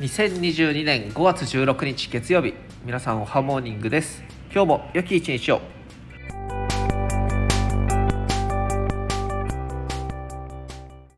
2022年5月16日月曜日。皆さんおはモーニングです。今日も良き一日を。